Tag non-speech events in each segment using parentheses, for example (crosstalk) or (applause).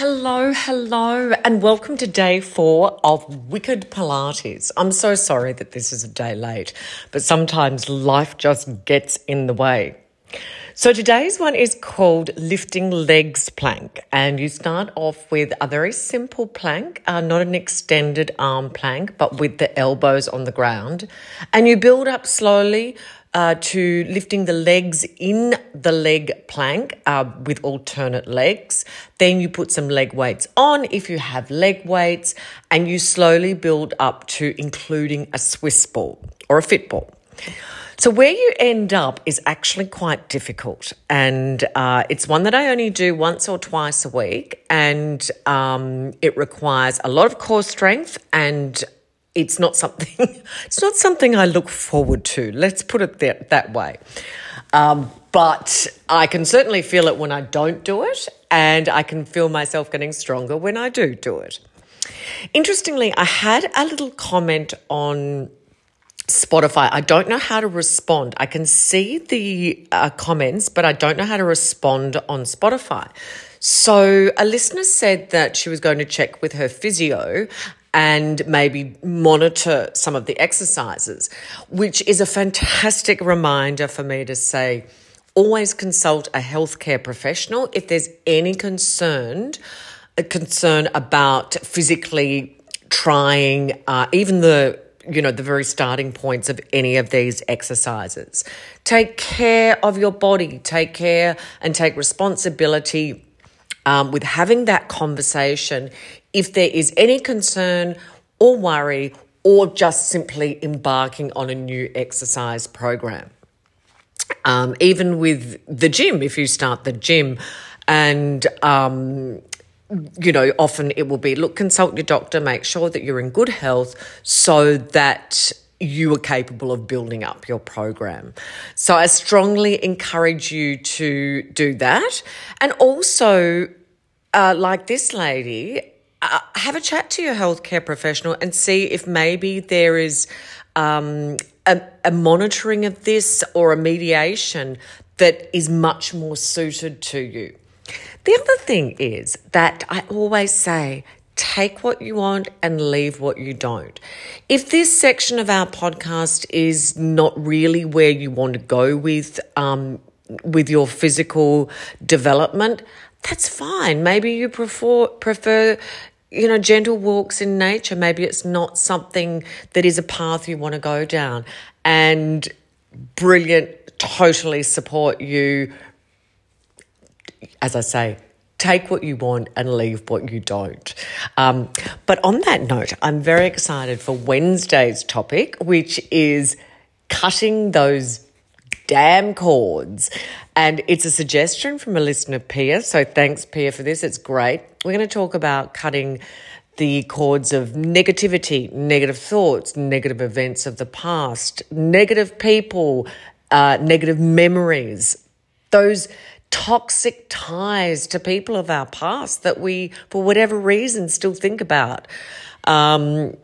Hello, hello, and welcome to day four of Wicked Pilates. I'm so sorry that this is a day late, but sometimes life just gets in the way. So today's one is called Lifting Legs Plank, and you start off with a very simple plank, uh, not an extended arm plank, but with the elbows on the ground, and you build up slowly uh, to lifting the legs in the leg plank uh, with alternate legs. Then you put some leg weights on if you have leg weights, and you slowly build up to including a Swiss ball or a fit ball. So, where you end up is actually quite difficult. And uh, it's one that I only do once or twice a week. And um, it requires a lot of core strength and it's not something (laughs) it's not something I look forward to. Let's put it that, that way. Um, but I can certainly feel it when I don't do it, and I can feel myself getting stronger when I do do it. Interestingly, I had a little comment on Spotify. I don't know how to respond. I can see the uh, comments, but I don't know how to respond on Spotify. So a listener said that she was going to check with her physio and maybe monitor some of the exercises, which is a fantastic reminder for me to say always consult a healthcare professional if there's any concern, a concern about physically trying uh, even the you know the very starting points of any of these exercises. Take care of your body. Take care and take responsibility um, with having that conversation if there is any concern or worry or just simply embarking on a new exercise program. Um, even with the gym, if you start the gym and um, you know, often it will be look, consult your doctor, make sure that you're in good health so that you are capable of building up your program. So I strongly encourage you to do that. And also, uh, like this lady, uh, have a chat to your healthcare professional and see if maybe there is um, a, a monitoring of this or a mediation that is much more suited to you. The other thing is that I always say, take what you want and leave what you don't. If this section of our podcast is not really where you want to go with, um, with your physical development, that's fine. Maybe you prefer prefer you know gentle walks in nature. Maybe it's not something that is a path you want to go down. And brilliant, totally support you. As I say, take what you want and leave what you don't. Um, but on that note, I'm very excited for Wednesday's topic, which is cutting those damn cords. And it's a suggestion from a listener, Pia. So thanks, Pia, for this. It's great. We're going to talk about cutting the cords of negativity, negative thoughts, negative events of the past, negative people, uh, negative memories, those toxic ties to people of our past that we, for whatever reason, still think about. Um,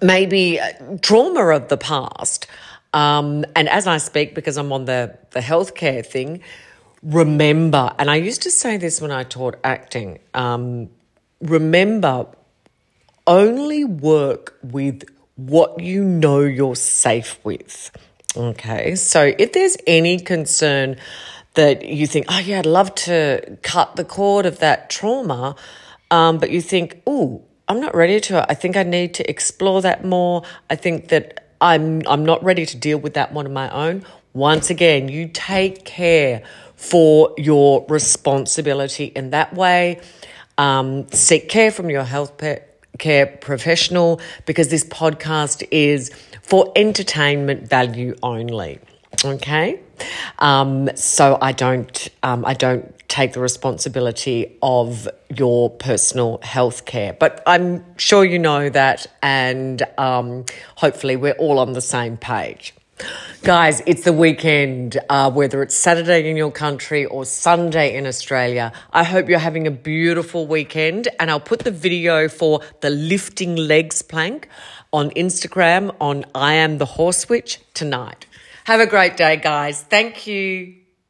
maybe trauma of the past. Um, and as I speak, because I'm on the, the healthcare thing, remember, and I used to say this when I taught acting, um, remember, only work with what you know you're safe with. Okay, so if there's any concern that you think, oh, yeah, I'd love to cut the cord of that trauma, um, but you think, oh, I'm not ready to. I think I need to explore that more. I think that I'm I'm not ready to deal with that one on my own. Once again, you take care for your responsibility in that way. Um, seek care from your health care professional because this podcast is for entertainment value only. Okay, um, so I don't um, I don't take the responsibility of your personal health care. But I'm sure you know that, and um, hopefully, we're all on the same page. Guys, it's the weekend, uh, whether it's Saturday in your country or Sunday in Australia. I hope you're having a beautiful weekend, and I'll put the video for the lifting legs plank on Instagram on I Am the Horse Witch tonight. Have a great day, guys. Thank you.